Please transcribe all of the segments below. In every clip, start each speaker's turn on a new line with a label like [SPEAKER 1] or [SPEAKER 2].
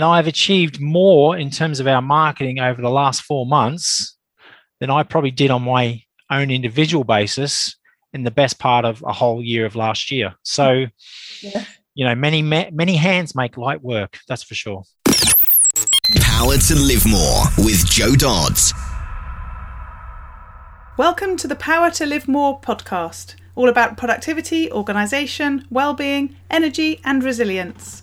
[SPEAKER 1] And I've achieved more in terms of our marketing over the last four months than I probably did on my own individual basis in the best part of a whole year of last year. So, yeah. you know, many, many hands make light work. That's for sure.
[SPEAKER 2] Power to Live More with Joe Dodds.
[SPEAKER 3] Welcome to the Power to Live More podcast, all about productivity, organisation, well-being, energy and resilience.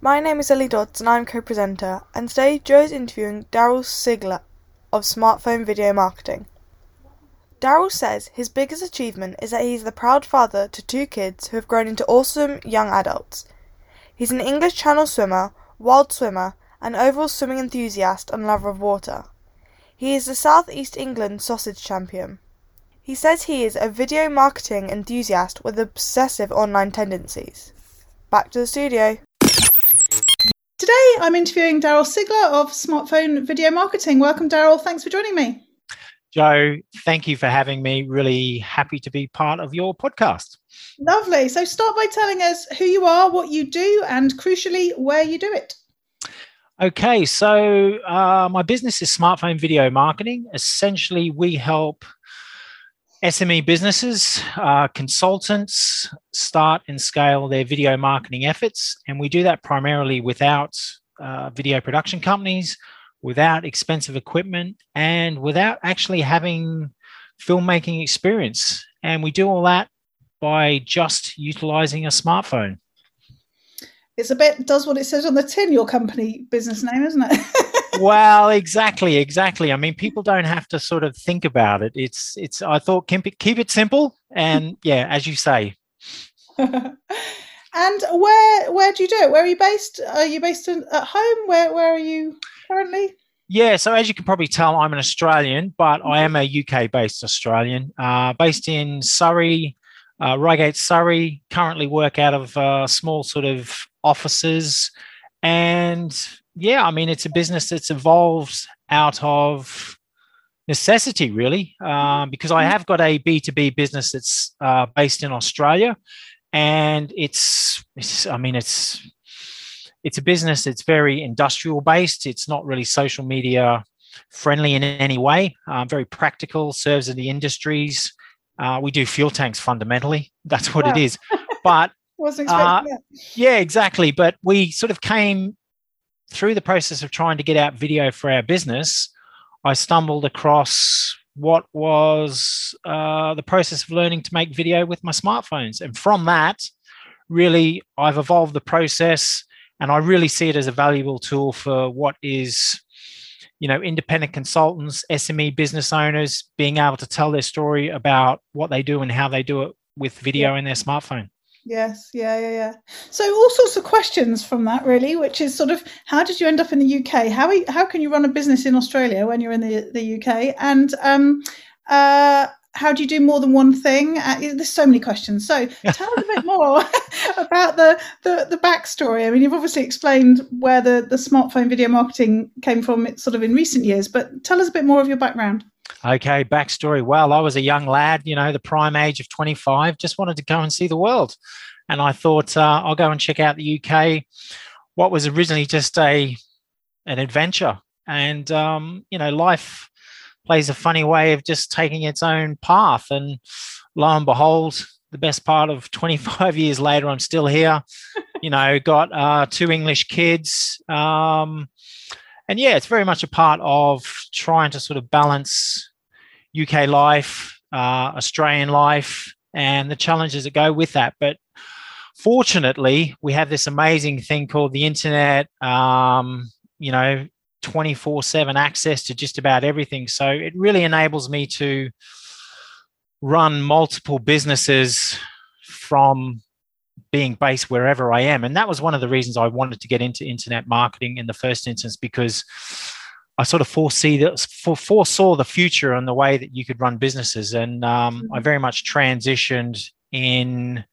[SPEAKER 4] My name is Ellie Dodds and I'm co-presenter, and today Joe is interviewing Daryl Sigler of Smartphone Video Marketing. Daryl says his biggest achievement is that he's the proud father to two kids who have grown into awesome young adults. He's an English Channel swimmer, wild swimmer, and overall swimming enthusiast and lover of water. He is the South East England sausage champion. He says he is a video marketing enthusiast with obsessive online tendencies. Back to the studio.
[SPEAKER 3] Today, I'm interviewing Daryl Sigler of Smartphone Video Marketing. Welcome, Daryl. Thanks for joining me.
[SPEAKER 1] Joe, thank you for having me. Really happy to be part of your podcast.
[SPEAKER 3] Lovely. So, start by telling us who you are, what you do, and crucially, where you do it.
[SPEAKER 1] Okay, so uh, my business is smartphone video marketing. Essentially, we help SME businesses, uh, consultants start and scale their video marketing efforts. And we do that primarily without uh, video production companies, without expensive equipment, and without actually having filmmaking experience. And we do all that by just utilizing a smartphone.
[SPEAKER 3] It's a bit does what it says on the tin, your company business name, isn't it?
[SPEAKER 1] well, exactly, exactly. I mean, people don't have to sort of think about it. It's, it's. I thought keep it, keep it simple, and yeah, as you say.
[SPEAKER 3] and where, where do you do it? Where are you based? Are you based in, at home? Where, where are you currently?
[SPEAKER 1] Yeah, so as you can probably tell, I'm an Australian, but I am a UK-based Australian, uh, based in Surrey, uh, Reigate, Surrey. Currently work out of uh, small sort of offices, and yeah, I mean, it's a business that's evolved out of necessity, really, um, because I mm-hmm. have got a B2B business that's uh, based in Australia. And it's, it's, I mean, it's, it's a business that's very industrial based. It's not really social media friendly in any way. Uh, very practical, serves in the industries. Uh, we do fuel tanks fundamentally. That's what it is. But uh, yeah, exactly. But we sort of came through the process of trying to get out video for our business, I stumbled across what was uh, the process of learning to make video with my smartphones. And from that, really, I've evolved the process and I really see it as a valuable tool for what is you know independent consultants SME business owners being able to tell their story about what they do and how they do it with video yeah. in their smartphone
[SPEAKER 3] Yes, yeah, yeah, yeah. So all sorts of questions from that, really, which is sort of how did you end up in the UK? How how can you run a business in Australia when you're in the the UK? And um, uh, how do you do more than one thing? Uh, there's so many questions. So tell us a bit more about the, the the backstory. I mean, you've obviously explained where the the smartphone video marketing came from, sort of in recent years, but tell us a bit more of your background.
[SPEAKER 1] Okay, backstory. Well, I was a young lad, you know, the prime age of 25, just wanted to go and see the world. And I thought uh, I'll go and check out the UK, what was originally just a an adventure. And, um, you know, life plays a funny way of just taking its own path. And lo and behold, the best part of 25 years later, I'm still here. you know, got uh, two English kids. Um, and yeah, it's very much a part of trying to sort of balance UK life, uh, Australian life, and the challenges that go with that. But fortunately, we have this amazing thing called the internet. Um, you know, 24 7 access to just about everything. So it really enables me to run multiple businesses from being based wherever I am. And that was one of the reasons I wanted to get into internet marketing in the first instance because I sort of foresee that foresaw the future and the way that you could run businesses. And um, I very much transitioned in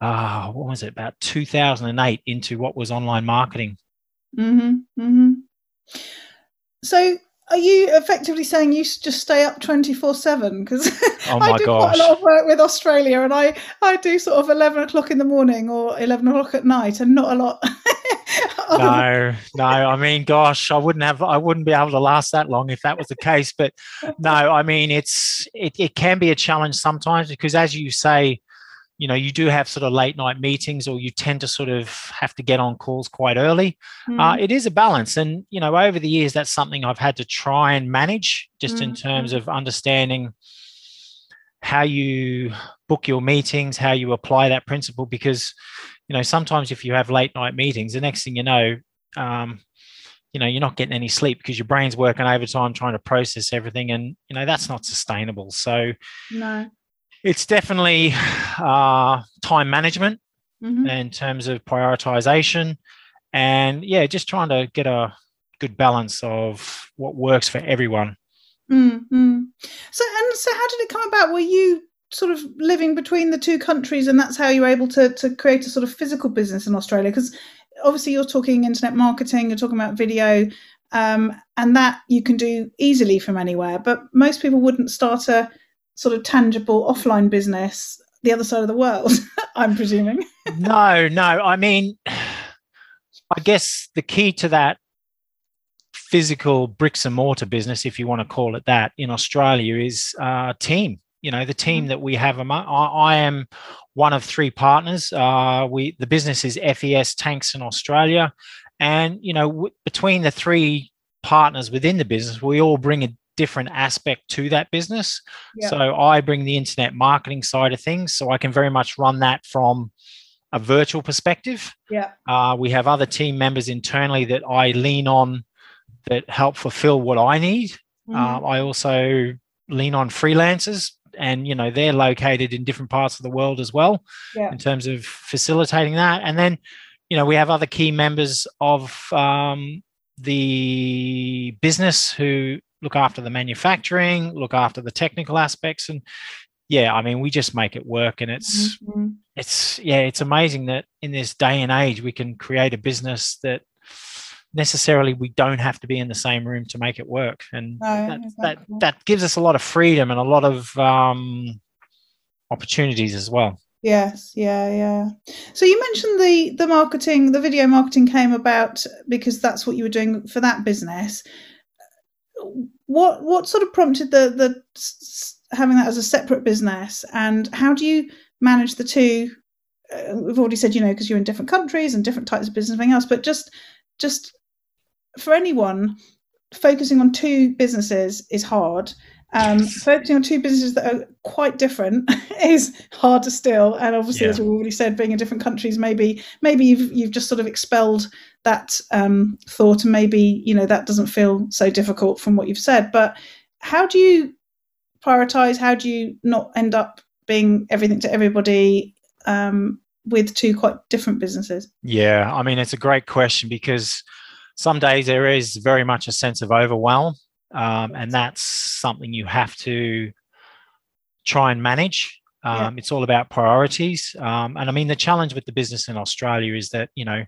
[SPEAKER 1] uh, what was it about 2008 into what was online marketing.
[SPEAKER 3] Mm-hmm, mm-hmm. So are you effectively saying you just stay up 24 7 because
[SPEAKER 1] oh
[SPEAKER 3] i do
[SPEAKER 1] gosh.
[SPEAKER 3] quite a lot of work with australia and i i do sort of 11 o'clock in the morning or 11 o'clock at night and not a lot
[SPEAKER 1] no no i mean gosh i wouldn't have i wouldn't be able to last that long if that was the case but no i mean it's it, it can be a challenge sometimes because as you say you know you do have sort of late night meetings or you tend to sort of have to get on calls quite early. Mm. uh, it is a balance. And you know over the years that's something i've had to try and manage just mm. in terms of understanding how you book your meetings how you apply that principle. Because you know sometimes if you have late night meetings the next thing you know um, you know you're not getting any sleep because your brain's working overtime trying to process everything. And you know that's not sustainable. So
[SPEAKER 3] no
[SPEAKER 1] it's definitely uh, time management
[SPEAKER 3] mm-hmm.
[SPEAKER 1] in terms of prioritization and yeah just trying to get a good balance of what works for everyone
[SPEAKER 3] mm-hmm. so and so how did it come about were you sort of living between the two countries and that's how you were able to, to create a sort of physical business in australia because obviously you're talking internet marketing you're talking about video um, and that you can do easily from anywhere but most people wouldn't start a sort of tangible offline business the other side of the world, I'm presuming.
[SPEAKER 1] no, no. I mean, I guess the key to that physical bricks and mortar business, if you want to call it that, in Australia is uh, team. You know, the team mm-hmm. that we have. I, I am one of three partners. Uh, we the business is FES Tanks in Australia, and you know, w- between the three partners within the business, we all bring a different aspect to that business. So I bring the internet marketing side of things. So I can very much run that from a virtual perspective.
[SPEAKER 3] Yeah.
[SPEAKER 1] Uh, we have other team members internally that I lean on that help fulfill what I need. Mm-hmm. Uh, I also lean on freelancers and you know they're located in different parts of the world as well
[SPEAKER 3] yeah.
[SPEAKER 1] in terms of facilitating that and then you know we have other key members of um, the business who look after the manufacturing, look after the technical aspects, and yeah, I mean, we just make it work, and it's mm-hmm. it's yeah, it's amazing that in this day and age we can create a business that necessarily we don't have to be in the same room to make it work, and no, that, exactly. that that gives us a lot of freedom and a lot of um, opportunities as well.
[SPEAKER 3] Yes, yeah, yeah. So you mentioned the the marketing, the video marketing came about because that's what you were doing for that business what what sort of prompted the the having that as a separate business, and how do you manage the two? Uh, we've already said, you know, because you're in different countries and different types of business, and everything else. But just just for anyone, focusing on two businesses is hard. Um, focusing on two businesses that are quite different is hard to still, and obviously, yeah. as we've already said, being in different countries, maybe maybe you've you've just sort of expelled that um, thought, and maybe you know that doesn't feel so difficult from what you've said. But how do you prioritize? How do you not end up being everything to everybody um, with two quite different businesses?
[SPEAKER 1] Yeah, I mean it's a great question because some days there is very much a sense of overwhelm um, and that's something you have to try and manage. Um, yeah. It's all about priorities. Um, and I mean, the challenge with the business in Australia is that, you know,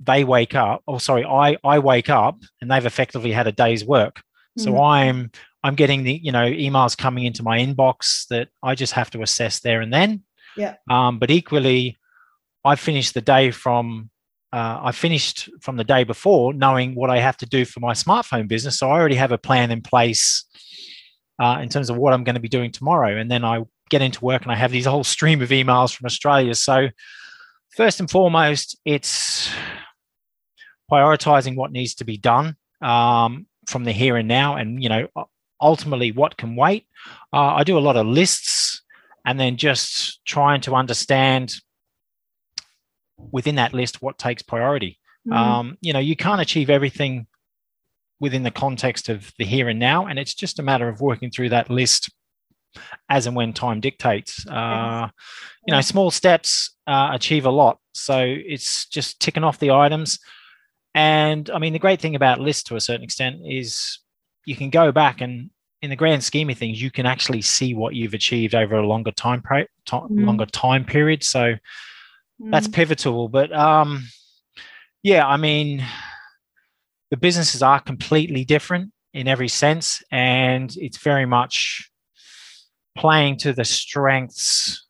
[SPEAKER 1] they wake up, oh, sorry, I, I wake up and they've effectively had a day's work. So mm-hmm. I'm, I'm getting the, you know, emails coming into my inbox that I just have to assess there and then.
[SPEAKER 3] Yeah.
[SPEAKER 1] Um, but equally, I finish the day from uh, I finished from the day before knowing what I have to do for my smartphone business. So I already have a plan in place uh, in terms of what I'm going to be doing tomorrow. And then I get into work and I have these whole stream of emails from Australia. So, first and foremost, it's prioritizing what needs to be done um, from the here and now. And, you know, ultimately, what can wait. Uh, I do a lot of lists and then just trying to understand within that list what takes priority. Mm. Um, you know, you can't achieve everything within the context of the here and now, and it's just a matter of working through that list as and when time dictates. Uh, you know, small steps uh, achieve a lot. So it's just ticking off the items. And I mean, the great thing about lists to a certain extent is you can go back and in the grand scheme of things, you can actually see what you've achieved over a longer time, time mm. longer time period. So mm. that's pivotal. But um, yeah, I mean, the businesses are completely different in every sense, and it's very much playing to the strengths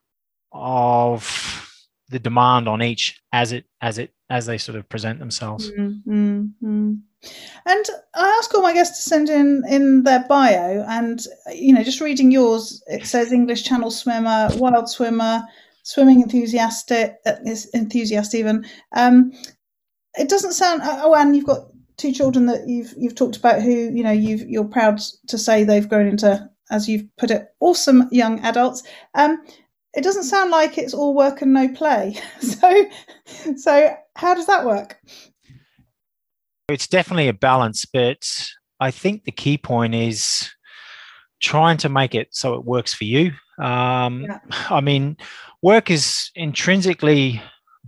[SPEAKER 1] of the demand on each as it as it as they sort of present themselves.
[SPEAKER 3] Mm-hmm. And I ask all my guests to send in in their bio, and you know, just reading yours, it says English Channel swimmer, wild swimmer, swimming enthusiastic, uh, enthusiast even. Um, it doesn't sound. Oh, and you've got two children that you've you've talked about who you know you've you're proud to say they've grown into, as you've put it, awesome young adults. Um, it doesn't sound like it's all work and no play. so, so how does that work?
[SPEAKER 1] It's definitely a balance, but I think the key point is trying to make it so it works for you. Um, yeah. I mean, work is intrinsically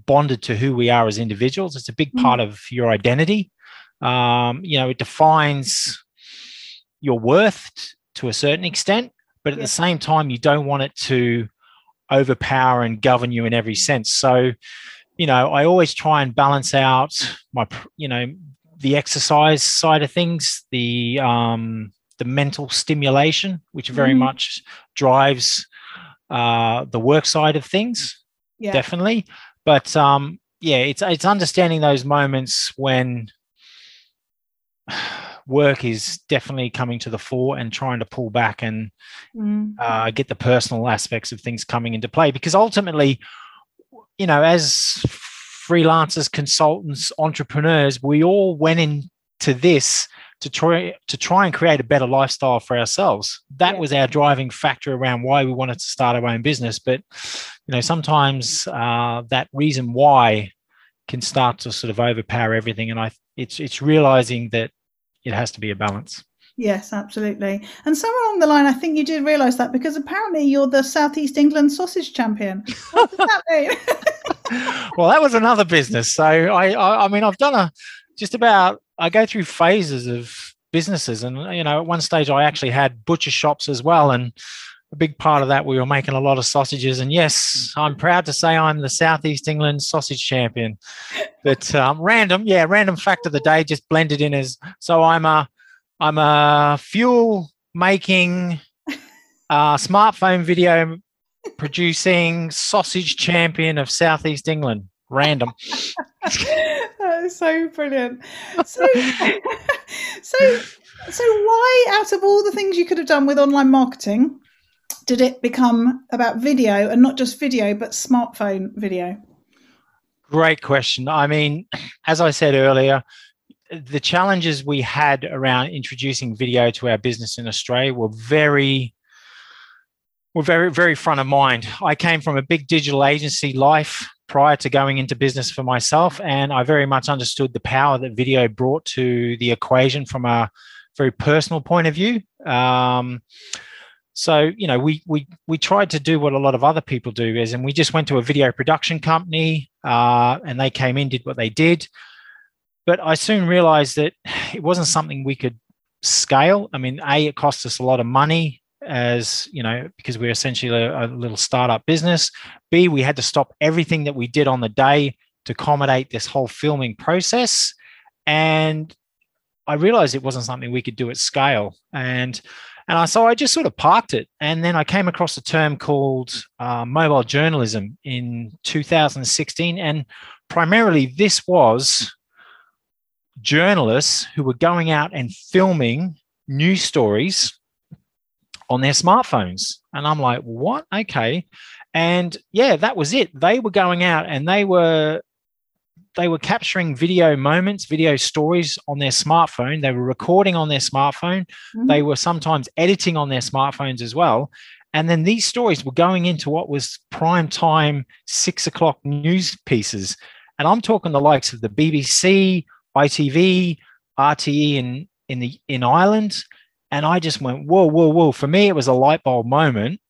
[SPEAKER 1] bonded to who we are as individuals. It's a big mm. part of your identity. Um, you know, it defines your worth to a certain extent, but at yeah. the same time, you don't want it to overpower and govern you in every sense. So, you know, I always try and balance out my, you know, the exercise side of things, the um, the mental stimulation, which very mm. much drives uh, the work side of things, yeah. definitely. But um, yeah, it's it's understanding those moments when work is definitely coming to the fore and trying to pull back and mm. uh, get the personal aspects of things coming into play because ultimately you know as freelancers consultants entrepreneurs we all went into this to try to try and create a better lifestyle for ourselves that yeah. was our driving factor around why we wanted to start our own business but you know sometimes uh, that reason why can start to sort of overpower everything and i it's it's realizing that it has to be a balance.
[SPEAKER 3] Yes, absolutely. And somewhere along the line, I think you did realise that because apparently you're the Southeast England sausage champion. What does that mean?
[SPEAKER 1] well, that was another business. So I, I, I mean, I've done a just about. I go through phases of businesses, and you know, at one stage I actually had butcher shops as well, and a big part of that we were making a lot of sausages. And yes i'm proud to say i'm the southeast england sausage champion. But um, random yeah random fact of the day just blended in as so i'm a i'm a fuel making uh, smartphone video producing sausage champion of southeast england. Random
[SPEAKER 3] that is so brilliant so so so why out of all the things you could have done with online marketing did it become about video and not just video, but smartphone video?
[SPEAKER 1] Great question. I mean, as I said earlier, the challenges we had around introducing video to our business in Australia were very were very very front of mind. I came from a big digital agency life prior to going into business for myself and I very much understood the power that video brought to the equation from a very personal point of view. Um, so you know, we we we tried to do what a lot of other people do is, and we just went to a video production company, uh, and they came in, did what they did. But I soon realized that it wasn't something we could scale. I mean, a it cost us a lot of money as you know because we're essentially a, a little startup business. B we had to stop everything that we did on the day to accommodate this whole filming process, and I realized it wasn't something we could do at scale. And and I, so I just sort of parked it. And then I came across a term called uh, mobile journalism in 2016. And primarily, this was journalists who were going out and filming news stories on their smartphones. And I'm like, what? Okay. And yeah, that was it. They were going out and they were they were capturing video moments, video stories on their smartphone. They were recording on their smartphone. Mm-hmm. They were sometimes editing on their smartphones as well. And then these stories were going into what was prime time six o'clock news pieces. And I'm talking the likes of the BBC, ITV, RTE in, in the in Ireland. And I just went, whoa, whoa, whoa. For me, it was a light bulb moment.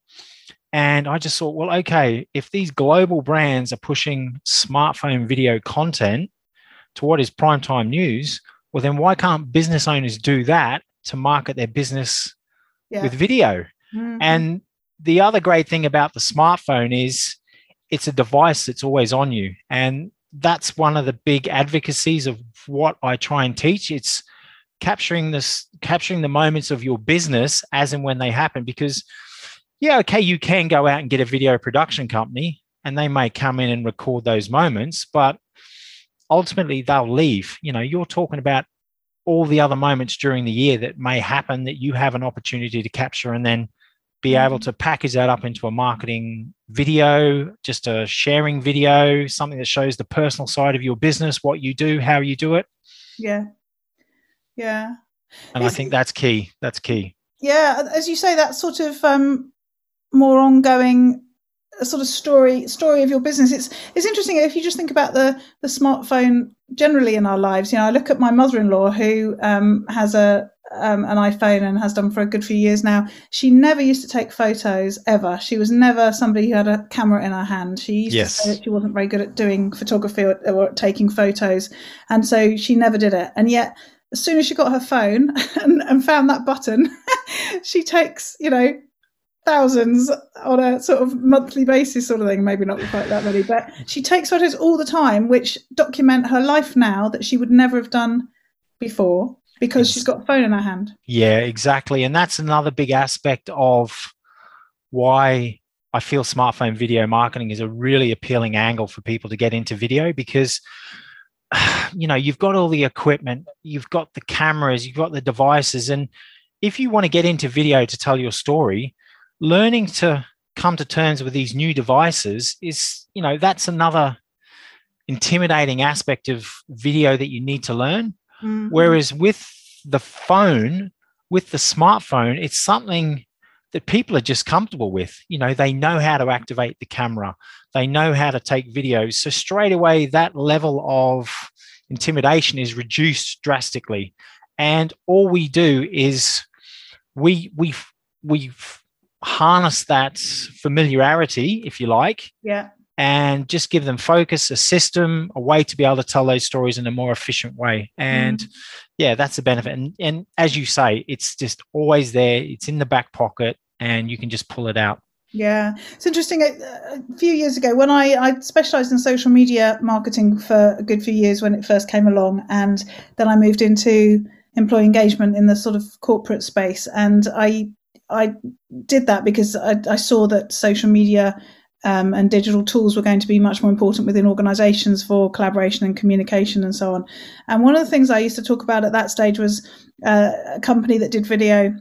[SPEAKER 1] And I just thought, well, okay, if these global brands are pushing smartphone video content to what is primetime news, well, then why can't business owners do that to market their business yeah. with video? Mm-hmm. And the other great thing about the smartphone is it's a device that's always on you. And that's one of the big advocacies of what I try and teach. It's capturing this capturing the moments of your business as and when they happen because yeah okay you can go out and get a video production company and they may come in and record those moments but ultimately they'll leave. You know you're talking about all the other moments during the year that may happen that you have an opportunity to capture and then be mm-hmm. able to package that up into a marketing video just a sharing video something that shows the personal side of your business what you do how you do it.
[SPEAKER 3] Yeah yeah.
[SPEAKER 1] And it's, I think that's key. That's key.
[SPEAKER 3] Yeah, as you say, that sort of um, more ongoing uh, sort of story story of your business. It's it's interesting if you just think about the the smartphone generally in our lives. You know, I look at my mother-in-law who um, has a um, an iPhone and has done for a good few years now. She never used to take photos ever. She was never somebody who had a camera in her hand. She used yes. to say that she wasn't very good at doing photography or, or taking photos, and so she never did it. And yet as soon as she got her phone and, and found that button, she takes, you know, thousands on a sort of monthly basis sort of thing. Maybe not quite that many but she takes photos all the time which document her life now that she would never have done before because it's, she's got a phone in her hand.
[SPEAKER 1] Yeah exactly. And that's another big aspect of why i feel smartphone video marketing is a really appealing angle for people to get into video because you know you've got all the equipment you've got the cameras you've got the devices and if you want to get into video to tell your story learning to come to terms with these new devices is you know that's another intimidating aspect of video that you need to learn mm-hmm. whereas with the phone with the smartphone it's something that people are just comfortable with you know they know how to activate the camera they know how to take videos. So straight away, that level of intimidation is reduced drastically. And all we do is we we we harness that familiarity, if you like.
[SPEAKER 3] Yeah.
[SPEAKER 1] And just give them focus, a system, a way to be able to tell those stories in a more efficient way. And mm. yeah, that's the benefit. And, and as you say, it's just always there. It's in the back pocket and you can just pull it out.
[SPEAKER 3] Yeah, it's interesting. A, a, few years ago, when I, I specialised in social media marketing for a good few years when it first came along, and then I moved into employee engagement in the sort of corporate space, and I I did that because I, I saw that social media um, and digital tools were going to be much more important within organisations for collaboration and communication and so on. And one of the things I used to talk about at that stage was uh, a company that did video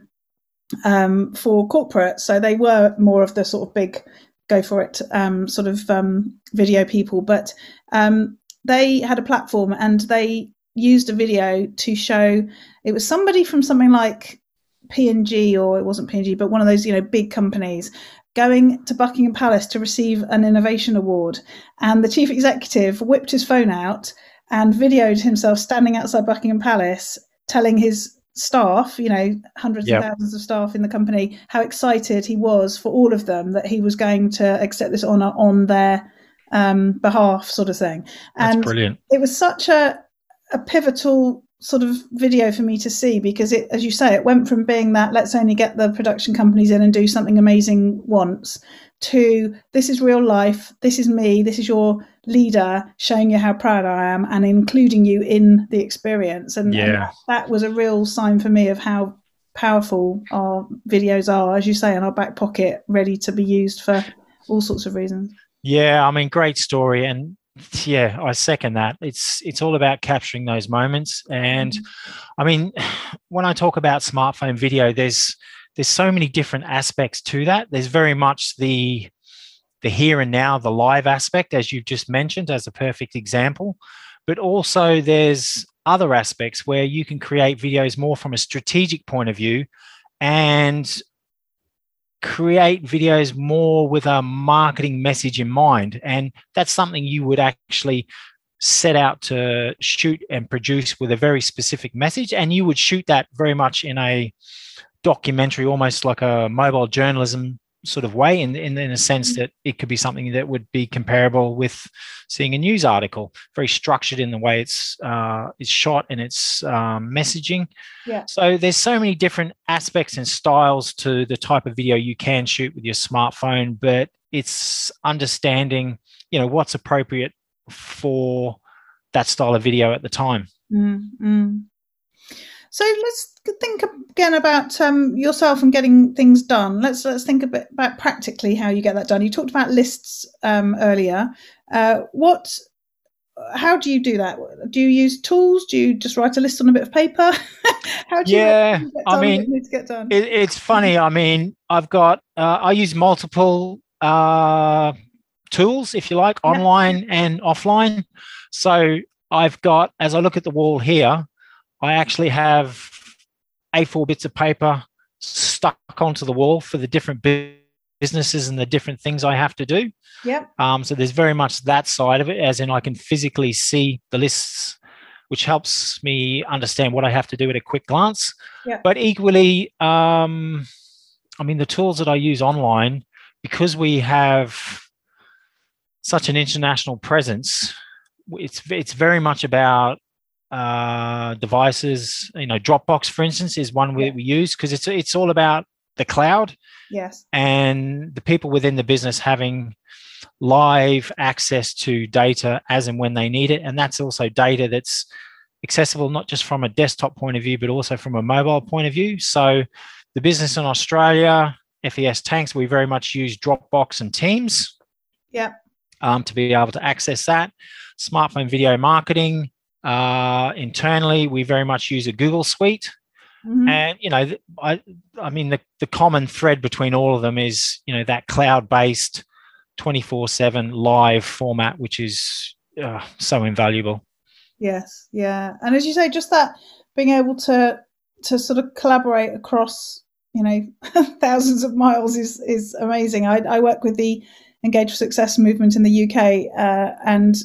[SPEAKER 3] um, for corporate. So they were more of the sort of big go for it um, sort of um, video people, but um, they had a platform and they used a video to show it was somebody from something like P&G or it wasn't P&G, but one of those you know big companies going to Buckingham Palace to receive an innovation award, and the chief executive whipped his phone out and videoed himself standing outside Buckingham Palace telling his staff, you know, hundreds yep. of thousands of staff in the company, how excited he was for all of them that he was going to accept this honour on their um, behalf, sort of thing.
[SPEAKER 1] And That's brilliant.
[SPEAKER 3] It was such a, a pivotal sort of video for me to see because it, as you say, it went from being that let's only get the production companies in and do something amazing once to this is real life, this is me, this is your leader showing you how proud I am and including you in the experience. And, yeah. and that was a real sign for me of how powerful our videos are, as you say, in our back pocket, ready to be used for all sorts of reasons.
[SPEAKER 1] Yeah, I mean, great story. And yeah, I second that. It's it's all about capturing those moments. And mm-hmm. I mean, when I talk about smartphone video, there's there's so many different aspects to that. There's very much the the here and now, the live aspect, as you've just mentioned, as a perfect example. But also there's other aspects where you can create videos more from a strategic point of view and create videos more with a marketing message in mind. And that's something you would actually set out to shoot and produce with a very specific message. And you would shoot that very much in a documentary, almost like a mobile journalism sort of way in, in, in a sense that it could be something that would be comparable with seeing a news article very structured in the way it's uh, it's shot and its um, messaging
[SPEAKER 3] Yeah.
[SPEAKER 1] so there's so many different aspects and styles to the type of video you can shoot with your smartphone but it's understanding you know what's appropriate for that style of video at the time
[SPEAKER 3] Mm, mm. So let's think again about um, yourself and getting things done. Let's let's think a bit about practically how you get that done. You talked about lists um, earlier. Uh, what? How do you do that? Do you use tools? Do you just write a list on a bit of paper? how do
[SPEAKER 1] Yeah,
[SPEAKER 3] you Yeah,
[SPEAKER 1] I mean,
[SPEAKER 3] to get done?
[SPEAKER 1] it, it's funny i mean i've got uh, i use multiple uh, tools if you like
[SPEAKER 3] Yeah.
[SPEAKER 1] online and offline so i've got as i look at the wall here i actually have a4 bits of paper stuck onto the wall for the different businesses and the different things i have to do
[SPEAKER 3] Yep.
[SPEAKER 1] um, so there's very much that side of it, as in I can physically see the lists, which helps me understand what I have to do at a quick glance.
[SPEAKER 3] Yeah.
[SPEAKER 1] But equally, um, I mean, the tools that I use online, because we have such an international presence, it's it's very much about uh, devices. You know, Dropbox, for instance, is one we, we use because it's it's all about the cloud
[SPEAKER 3] Yes.
[SPEAKER 1] and the people within the business having live access to data as and when they need it. And that's also data that's accessible not just from a desktop point of view, but also from a mobile point of view. So the business in Australia, FES Tanks, we very much use Dropbox and Teams.
[SPEAKER 3] Yeah.
[SPEAKER 1] Um, to be able to access that. Smartphone video marketing. Uh, internally, we very much use a Google Suite
[SPEAKER 3] Mhm.
[SPEAKER 1] and you know i i mean the, the common thread between all of them is you know that cloud based 24 7 live format which is uh, so invaluable
[SPEAKER 3] Yes, yeah, and as you say, just that being able to to sort of collaborate across, you know, thousands of miles is is amazing. I, I work with the Engage for Success movement in the UK, uh, and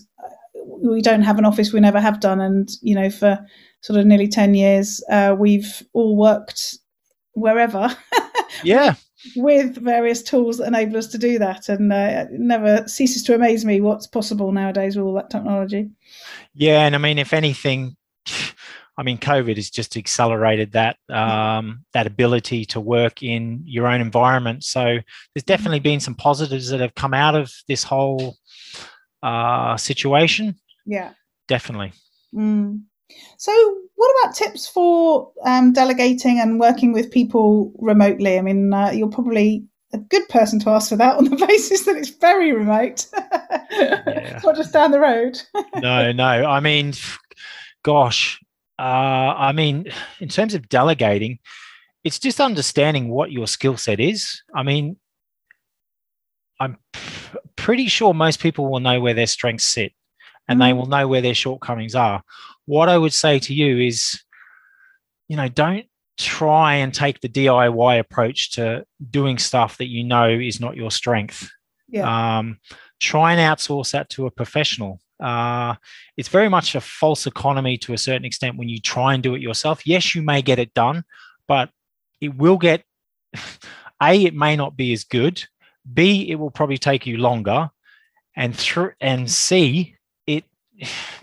[SPEAKER 3] we don't have an office. We never have done, and you know, for sort of nearly ten years, uh, we've all worked wherever
[SPEAKER 1] yeah.
[SPEAKER 3] with various tools that enable us to do that, and uh, it never ceases to amaze me what's possible nowadays with all that technology.
[SPEAKER 1] yeah and i mean if anything i mean covid has just accelerated that um, that ability to work in your own environment. So there's definitely been some positives that have come out of this whole uh, situation
[SPEAKER 3] Yeah.
[SPEAKER 1] definitely
[SPEAKER 3] Mm. So, what about tips for um, delegating and working with people remotely? I mean, uh, you're probably a good person to ask for that on the basis that it's very remote. it's not just down the road.
[SPEAKER 1] no, no. I mean, gosh, uh, I mean, in terms of delegating, it's just understanding what your skill set is. I mean, I'm pretty sure most people will know where their strengths sit and they
[SPEAKER 3] Mhm.
[SPEAKER 1] will know where their shortcomings are. What I would say to you is, you know, don't try and take the DIY approach to doing stuff that you know is not your strength
[SPEAKER 3] Yeah.
[SPEAKER 1] um, try and outsource that to a professional. Uh, it's very much a false economy to a certain extent when you try and do it yourself. Yes, you may get it done, but it will get a. It may not be as good. B. It will probably take you longer, and through and C. It,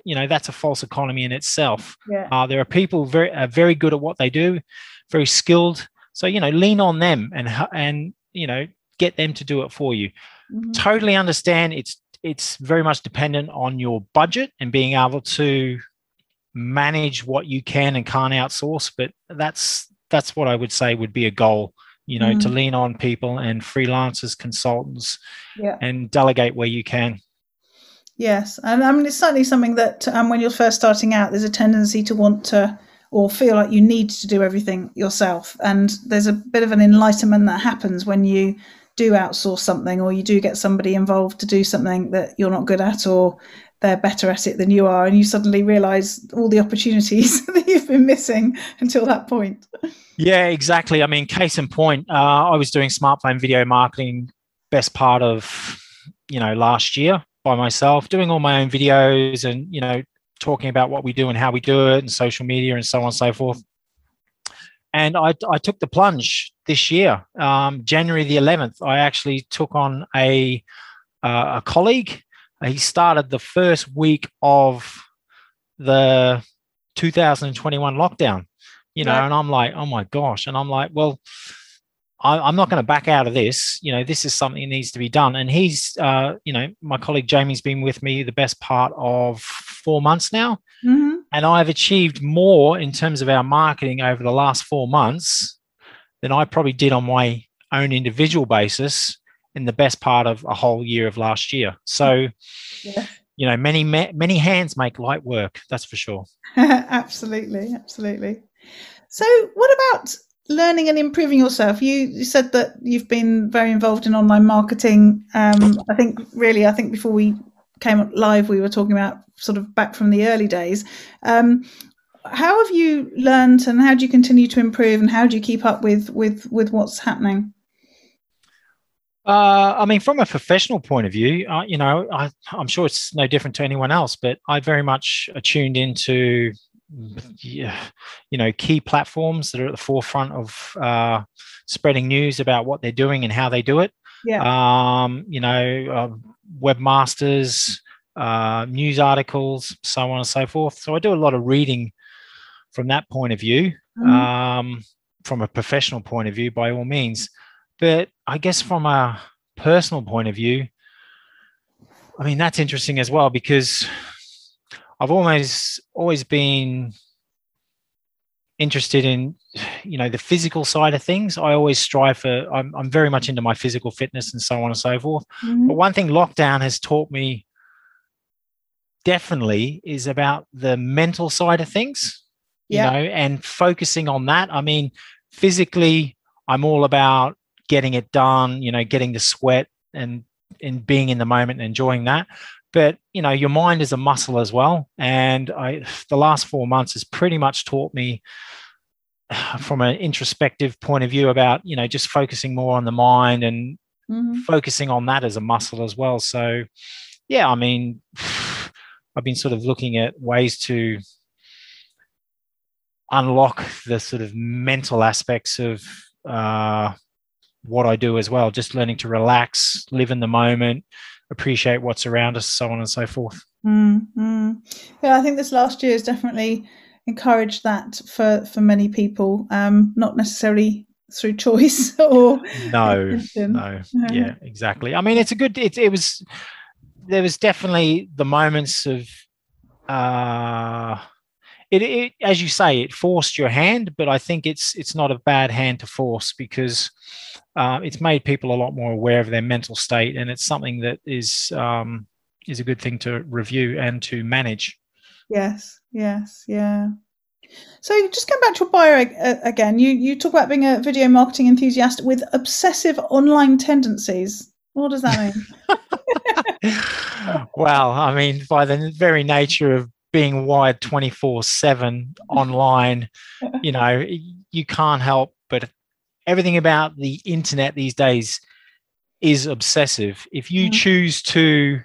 [SPEAKER 1] you know, that's a false economy in itself.
[SPEAKER 3] yeah.
[SPEAKER 1] Uh, there are people very uh, very good at what they do, very skilled. So you know, lean on them and and you know get them to do it for you
[SPEAKER 3] Mhm.
[SPEAKER 1] totally understand it's it's very much dependent on your budget and being able to manage what you can and can't outsource but that's that's what i would say would be a goal you know to
[SPEAKER 3] Mm.
[SPEAKER 1] lean on people and freelancers consultants
[SPEAKER 3] Yeah.
[SPEAKER 1] and delegate where you can
[SPEAKER 3] Yes, and I mean it's certainly something that um, when you're first starting out, there's a tendency to want to or feel like you need to do everything yourself, and there's a bit of an enlightenment that happens when you do outsource something or you do get somebody involved to do something that you're not good at or they're better at it than you are, and you suddenly realise all the opportunities that you've been missing until that point.
[SPEAKER 1] Yeah, exactly. I mean, case in point, uh, I was doing smartphone video marketing best part of you know last year by myself, doing all my own videos and you know talking about what we do and how we do it and social media and so on and so forth. and I, I took the plunge this year, um, January the 11th. I actually took on a uh, a colleague. He started the first week of the 2021 lockdown, you know, right. and I'm like, oh my gosh, and I'm like, well, I, am not going to back out of this. You know, this is something that needs to be done. And he's, uh, you know, my colleague Jamie's been with me the best part of four months now. Mm-hmm. And I've achieved more in terms of our marketing over the last four months than I probably did on my own individual basis in the best part of a whole year of last year. So, yeah. you know, many, many hands make light work. That's for sure.
[SPEAKER 3] absolutely. Absolutely. So, what about learning and improving yourself you, you, said that you've been very involved in online marketing um, i think really i think before we came live we were talking about sort of back from the early days um, how have you learned and how do you continue to improve and how do you keep up with with with what's happening
[SPEAKER 1] uh, I mean, from a professional point of view, uh, you know, I, am sure it's no different to anyone else, but I very much tuned into you know, key platforms that are at the forefront of uh, spreading news about what they're doing and how they do it.
[SPEAKER 3] Yeah.
[SPEAKER 1] Um, you know, uh, webmasters, uh, news articles, so on and so forth. So I do a lot of reading from that point of view, mm-hmm. um, from a professional point of view, by all means. But I guess from a personal point of view, I mean, that's interesting as well because I've always always been interested in you know the physical side of things i always strive for i'm, I'm very much into my physical fitness and so on and so forth mm-hmm. but one thing lockdown has taught me definitely is about the mental side of things you yeah. know and focusing on that i mean physically i'm all about getting it done you know getting the sweat and and being in the moment and enjoying that. But you know your mind is a muscle as well. And i the last four months has pretty much taught me from an introspective point of view about you know just focusing more on the mind and mm-hmm. focusing on that as a muscle as well. So yeah i mean i've been sort of looking at ways to unlock the sort of mental aspects of uh, what i do as well just learning to relax live in the moment appreciate what's around us, so on and so forth.
[SPEAKER 3] Mm-hmm. Yeah, I think this last year has definitely encouraged that for for many people. Um, not necessarily through choice or
[SPEAKER 1] no, no, yeah, exactly. I mean, it's a good. It, it was there was definitely the moments of. Uh, it, it, as you say, it forced your hand, but I think it's it's not a bad hand to force because uh, it's made people a lot more aware of their mental state, and it's something that is um, is a good thing to review and to manage.
[SPEAKER 3] Yes, yes, yeah. So just going back to your bio uh, again, you you talk about being a video marketing enthusiast with obsessive online tendencies. What does that
[SPEAKER 1] mean? well, I mean, by the very nature of being wired 24 7 online, you know, you can't help but everything about the internet these days is obsessive. If you mm-hmm. choose to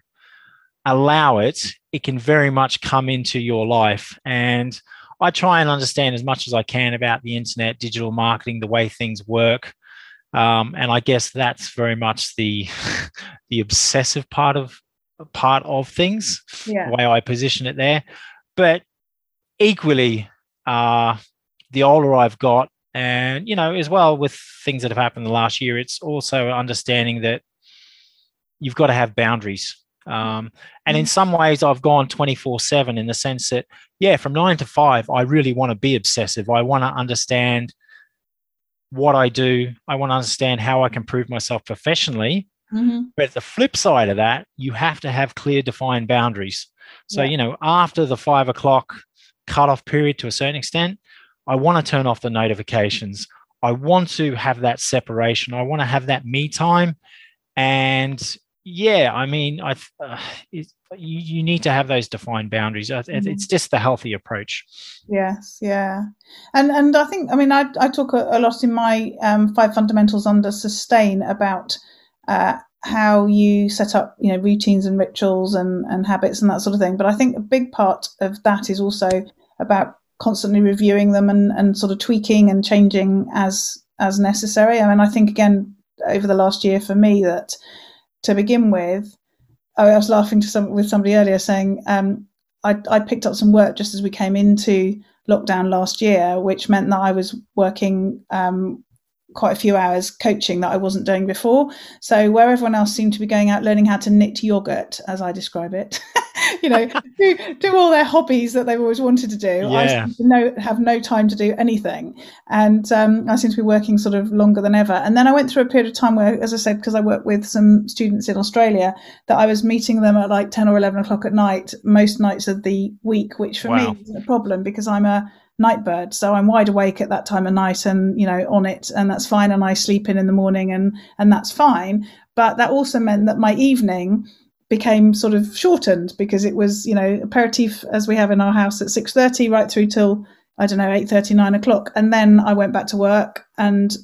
[SPEAKER 1] allow it, it can very much come into your life. And I try and understand as much as I can about the internet, digital marketing, the way things work. Um, and I guess that's very much the the obsessive part of part of things, yeah. the way I position it there. But equally, uh, the older I've got, and, you know, as well with things that have happened the last year, it's also understanding that you've got to have boundaries. Um, and in mm. some ways, I've gone 24 7 in the sense that, yeah, from nine to five, I really want to be obsessive. I want to understand what I do, I want to understand how I can prove myself professionally. Mm-hmm. But the flip side of that, you have to have clear, defined boundaries. So, yeah. you know, after the five o'clock cutoff period to a certain extent, I want to turn off the notifications. I want to have that separation. I want to have that me time. And yeah, I mean, I uh, you, you need to have those defined boundaries. Mm-hmm. It's just the healthy approach.
[SPEAKER 3] Yes, yeah, and and I think I mean I I talk a, a lot in my um, five fundamentals under sustain about uh, how you set up you know routines and rituals and and habits and that sort of thing. But I think a big part of that is also about constantly reviewing them and, and sort of tweaking and changing as as necessary. I mean, I think again over the last year for me that to begin with, I was laughing to some with somebody earlier saying um, I, I picked up some work just as we came into lockdown last year, which meant that I was working um, quite a few hours coaching that I wasn't doing before. So where everyone else seemed to be going out learning how to knit yogurt, as I describe it, you know, do, do all their hobbies that they've always wanted to do.
[SPEAKER 1] Yeah.
[SPEAKER 3] I no, have no time to do anything. And um, I seem to be working sort of longer than ever. And then I went through a period of time where, as I said, because I work with some students in Australia, that I was meeting them at like 10 or 11 o'clock at night, most nights of the week, which for
[SPEAKER 1] Wow.
[SPEAKER 3] me is a problem because I'm a night bird. So I'm wide awake at that time of night and, you know, on it and that's fine. And I sleep in in the morning and, and that's fine. But that also meant that my evening became sort of shortened because it was, you know, aperitif as we have in our house at 6.30 right through till, I don't know, 8.30, 9 o'clock. And then I went back to work and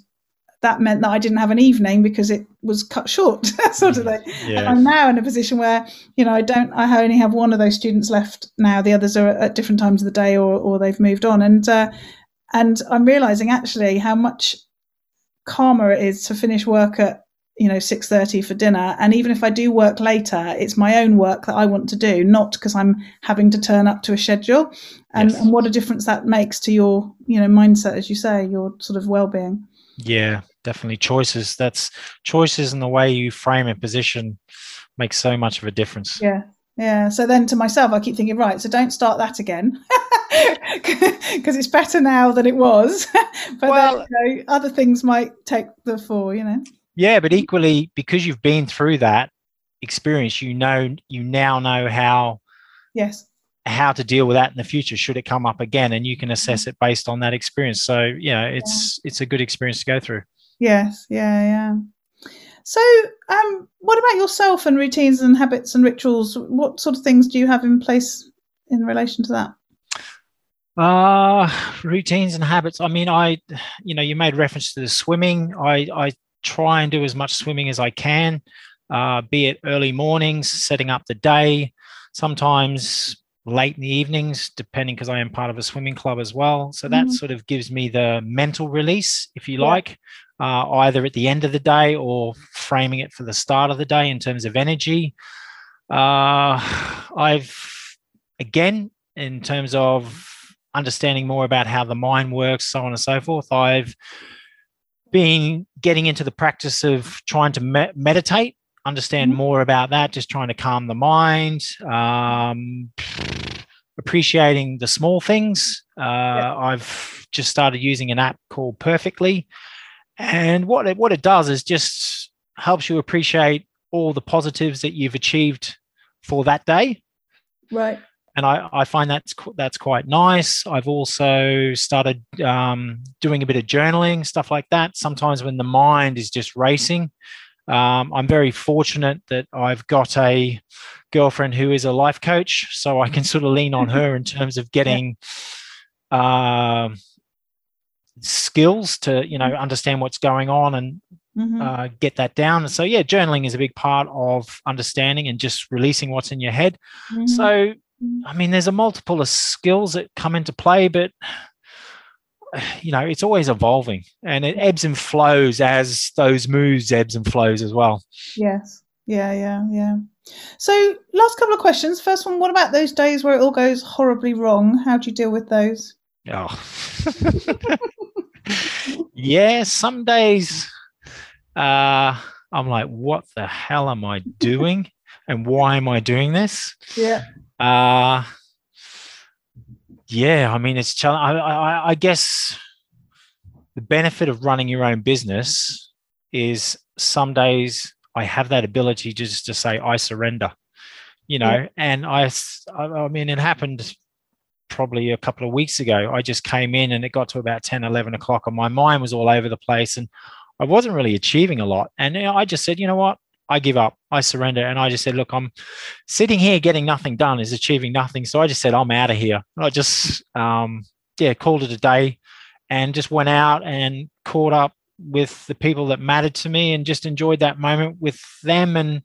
[SPEAKER 3] that meant that I didn't have an evening because it was cut short, sort of thing. And I'm now in a position where, you know, I don't, I only have one of those students left now. The others are at different times of the day or, or they've moved on. And, uh, and I'm realizing actually how much calmer it is to finish work at, you know, 6.30 for dinner. And even if I do work later, it's my own work that I want to do, not because I'm having to turn up to a schedule. And,
[SPEAKER 1] Yes.
[SPEAKER 3] and what a difference that makes to your, you know, mindset, as you say, your sort of well-being.
[SPEAKER 1] Yeah, definitely. Choices. That's choices and the way you frame a position makes so much of a difference.
[SPEAKER 3] Yeah. Yeah. So then to myself, I keep thinking, right, so don't start that again because it's better now than it was. but
[SPEAKER 1] Well-
[SPEAKER 3] then, you know, other things might take the fall, you know?
[SPEAKER 1] Yeah, but equally because you've been through that experience, you know you now know how
[SPEAKER 3] Yes.
[SPEAKER 1] How to deal with that in the future should it come up again and you can assess it based on that experience. So, yeah, it's it's a good experience to go through.
[SPEAKER 3] Yes. Yeah. Yeah. So, um, what about yourself and routines and habits and rituals? What sort of things do you have in place in relation to that?
[SPEAKER 1] Uh routines and habits. I mean, I you know, you made reference to the swimming. I I try and do as much swimming as I can, uh, be it early mornings, setting up the day, sometimes late in the evenings, depending because I am part of a swimming club as well. So that
[SPEAKER 3] Mhm.
[SPEAKER 1] sort of gives me the mental release, if you
[SPEAKER 3] Yeah.
[SPEAKER 1] like, uh, either at the end of the day or framing it for the start of the day in terms of energy. Uh, I've again, in terms of understanding more about how the mind works, so on and so forth, I've been getting into the practice of trying to me- meditate, understand more about that, just trying to calm the mind, um, appreciating the small things. Uh, I've just started using an app called Perfectly, and what it, what it does is just helps you appreciate all the positives that you've achieved for that day
[SPEAKER 3] Right.
[SPEAKER 1] and I, I find that's that's quite nice. I've also started um, doing a bit of journaling, stuff like that. Sometimes when the mind is just racing, um, I'm very fortunate that I've got a girlfriend who is a life coach, so I can sort of lean on her in terms of getting um, skills to you know understand what's going on and
[SPEAKER 3] Mhm.
[SPEAKER 1] uh, get that down. And so yeah, journaling is a big part of understanding and just releasing what's in your head.
[SPEAKER 3] Mhm.
[SPEAKER 1] So. I mean, there's a multiple of skills that come into play, but you know, it's always evolving and it ebbs and flows as those moves ebbs and flows as well.
[SPEAKER 3] Yes. Yeah, yeah, yeah. So, last couple of questions. First one, what about those days where it all goes horribly wrong? How do you deal with those?
[SPEAKER 1] Oh. yeah, some days uh, I'm like, what the hell am I doing? and why am I doing this?
[SPEAKER 3] Yeah.
[SPEAKER 1] Uh yeah, I mean it's chal- I, I I guess the benefit of running your own business is some days I have that ability just to say I surrender, you know,
[SPEAKER 3] Yeah.
[SPEAKER 1] and I mean it happened probably a couple of weeks ago. I just came in and it got to about 10, 11 o'clock and my mind was all over the place and I wasn't really achieving a lot. And I just said, you know what? I give up. I surrender. And I just said, look, I'm sitting here getting nothing done is achieving nothing. So I just said, I'm out of here. And I just, um, yeah, called it a day and just went out and caught up with the people that mattered to me and just enjoyed that moment with them. And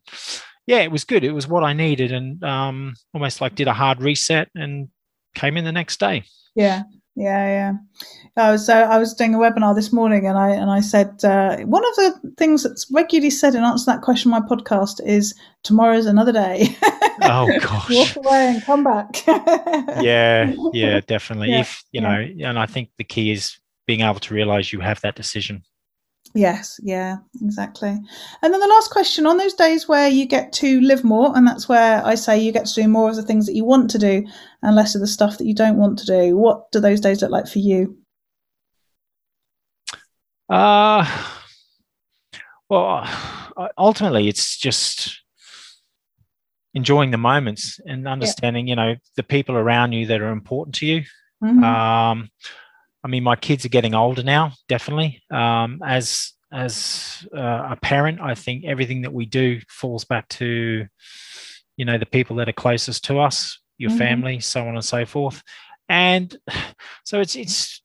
[SPEAKER 1] yeah, it was good. It was what I needed and um, almost like did a hard reset and came in the next day.
[SPEAKER 3] Yeah. Yeah, yeah. I was uh, I was doing a webinar this morning, and I and I said uh, one of the things that's regularly said in answer to that question on my podcast is tomorrow's another day.
[SPEAKER 1] Oh gosh.
[SPEAKER 3] Walk away and come back.
[SPEAKER 1] yeah, yeah, definitely.
[SPEAKER 3] Yeah,
[SPEAKER 1] if you
[SPEAKER 3] yeah.
[SPEAKER 1] know, and I think the key is being able to realize you have that decision.
[SPEAKER 3] Yes, yeah, exactly. And then the last question on those days where you get to live more, and that's where I say you get to do more of the things that you want to do and less of the stuff that you don't want to do. What do those days look like for you?
[SPEAKER 1] Uh well, uh, ultimately, it's just enjoying the moments and understanding, you know, the people around you that are important to you.
[SPEAKER 3] Mhm.
[SPEAKER 1] Um, I mean, my kids are getting older now, definitely. Um, as as uh, a parent, I think everything that we do falls back to, you know, the people that are closest to us, your
[SPEAKER 3] Mhm.
[SPEAKER 1] family, so on and so forth. And so it's it's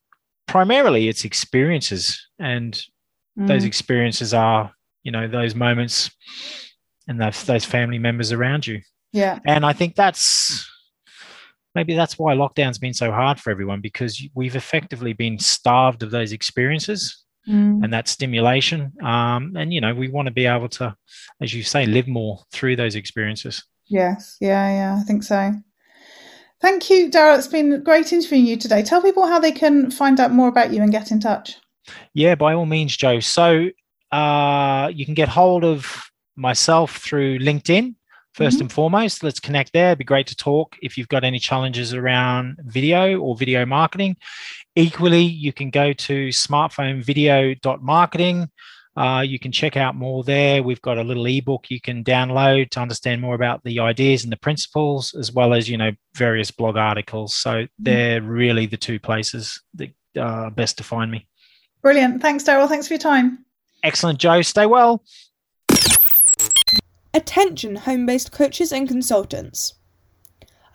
[SPEAKER 1] primarily it's experiences, and those
[SPEAKER 3] Mm.
[SPEAKER 1] experiences are, you know, those moments and those those family members around you.
[SPEAKER 3] yeah,
[SPEAKER 1] And I think that's maybe that's why lockdown's been so hard for everyone because we've effectively been starved of those experiences
[SPEAKER 3] Mm.
[SPEAKER 1] and that stimulation. Um, and you know, we want to be able to, as you say, live more through those experiences.
[SPEAKER 3] yes, yeah, yeah, I think so. Thank you, Daryl. It's been great interviewing you today. Tell people how they can find out more about you and get in touch.
[SPEAKER 1] Yeah, by all means, Joe. So uh, you can get hold of myself through LinkedIn. 1st
[SPEAKER 3] Mhm.
[SPEAKER 1] and foremost, let's connect there. It'd be great to talk if you've got any challenges around video or video marketing. Equally, you can go to smartphonevideo.marketing. Uh, you can check out more there. We've got a little ebook you can download to understand more about the ideas and the principles, as well as you know various blog articles. So they're really the two places that are best to find me.
[SPEAKER 3] Brilliant. Thanks, Daryl. Thanks for your time.
[SPEAKER 1] Excellent, Joe. Stay well.
[SPEAKER 4] Attention, home based coaches and consultants.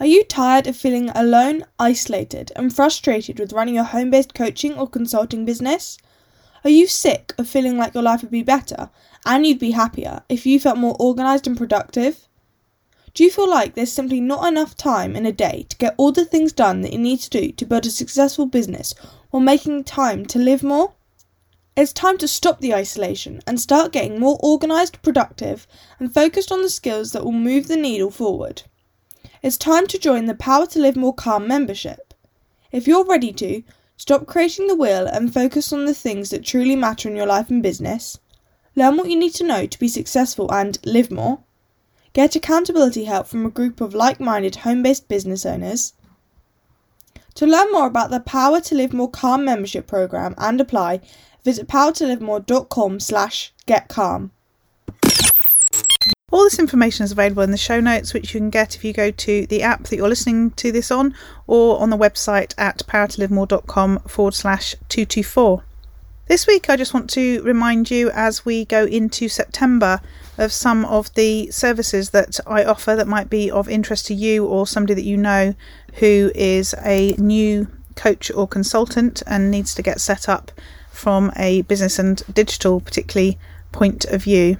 [SPEAKER 4] Are you tired of feeling alone, isolated, and frustrated with running your home based coaching or consulting business? Are you sick of feeling like your life would be better and you'd be happier if you felt more organised and productive? Do you feel like there's simply not enough time in a day to get all the things done that you need to do to build a successful business while making time to live more? It's time to stop the isolation and start getting more organised, productive, and focused on the skills that will move the needle forward. It's time to join the Power to Live More Calm membership. If you're ready to, stop creating the wheel and focus on the things that truly matter in your life and business. Learn what you need to know to be successful and live more. Get accountability help from a group of like minded home based business owners. To learn more about the Power to Live More Calm membership program and apply, visit powertolivemore.com slash get calm.
[SPEAKER 3] All this information is available in the show notes, which you can get if you go to the app that you're listening to this on or on the website at powertolivemore.com forward slash 224. This week, I just want to remind you as we go into September of some of the services that I offer that might be of interest to you or somebody that you know who is a new coach or consultant and needs to get set up from a business and digital, particularly, point of view.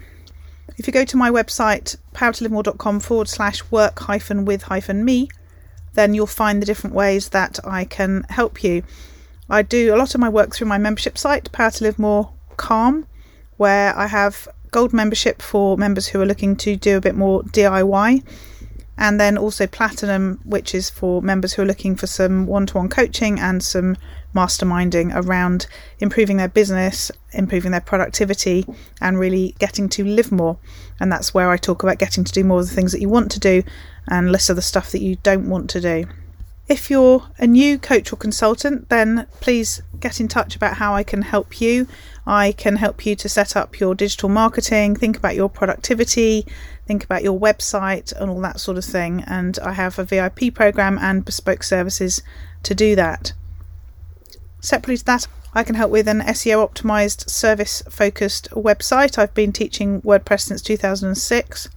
[SPEAKER 3] If you go to my website, powertolivemore.com forward slash work hyphen with hyphen me, then you'll find the different ways that I can help you. I do a lot of my work through my membership site, Power to Live More Calm, where I have gold membership for members who are looking to do a bit more DIY, and then also platinum, which is for members who are looking for some one to one coaching and some masterminding around improving their business, improving their productivity, and really getting to live more. And that's where I talk about getting to do more of the things that you want to do and less of the stuff that you don't want to do. If you're a new coach or consultant, then please get in touch about how I can help you. I can help you to set up your digital marketing, think about your productivity, think about your website, and all that sort of thing. And I have a VIP program and bespoke services to do that. Separately to that, I can help with an SEO optimized, service focused website. I've been teaching WordPress since 2006.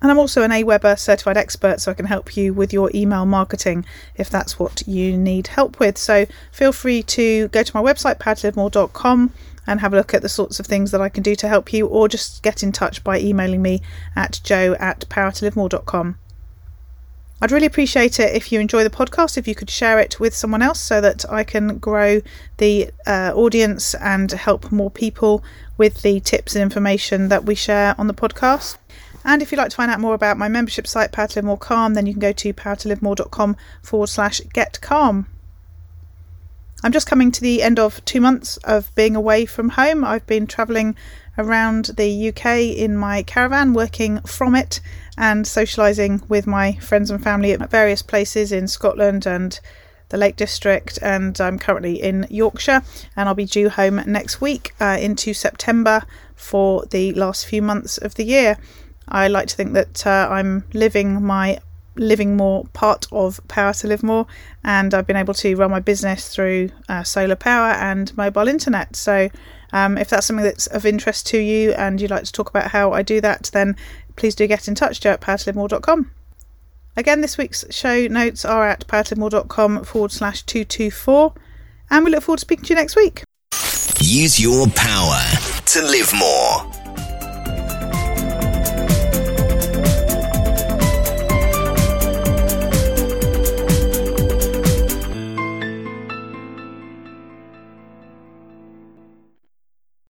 [SPEAKER 3] And I'm also an AWeber certified expert, so I can help you with your email marketing if that's what you need help with. So feel free to go to my website, powertolivemore.com, and have a look at the sorts of things that I can do to help you, or just get in touch by emailing me at joe at powertolivemore.com. I'd really appreciate it if you enjoy the podcast, if you could share it with someone else so that I can grow the uh, audience and help more people with the tips and information that we share on the podcast. And if you'd like to find out more about my membership site, Power to Live More Calm, then you can go to powertolivemore.com forward slash get calm. I'm just coming to the end of two months of being away from home. I've been travelling around the UK in my caravan, working from it and socialising with my friends and family at various places in Scotland and the Lake District. And I'm currently in Yorkshire, and I'll be due home next week uh, into September for the last few months of the year. I like to think that uh, I'm living my living more part of Power to Live More, and I've been able to run my business through uh, solar power and mobile internet. So, um, if that's something that's of interest to you and you'd like to talk about how I do that, then please do get in touch, joe at powertolivemore.com. Again, this week's show notes are at powertolivemore.com forward slash 224, and we look forward to speaking to you next week.
[SPEAKER 2] Use your power to live more.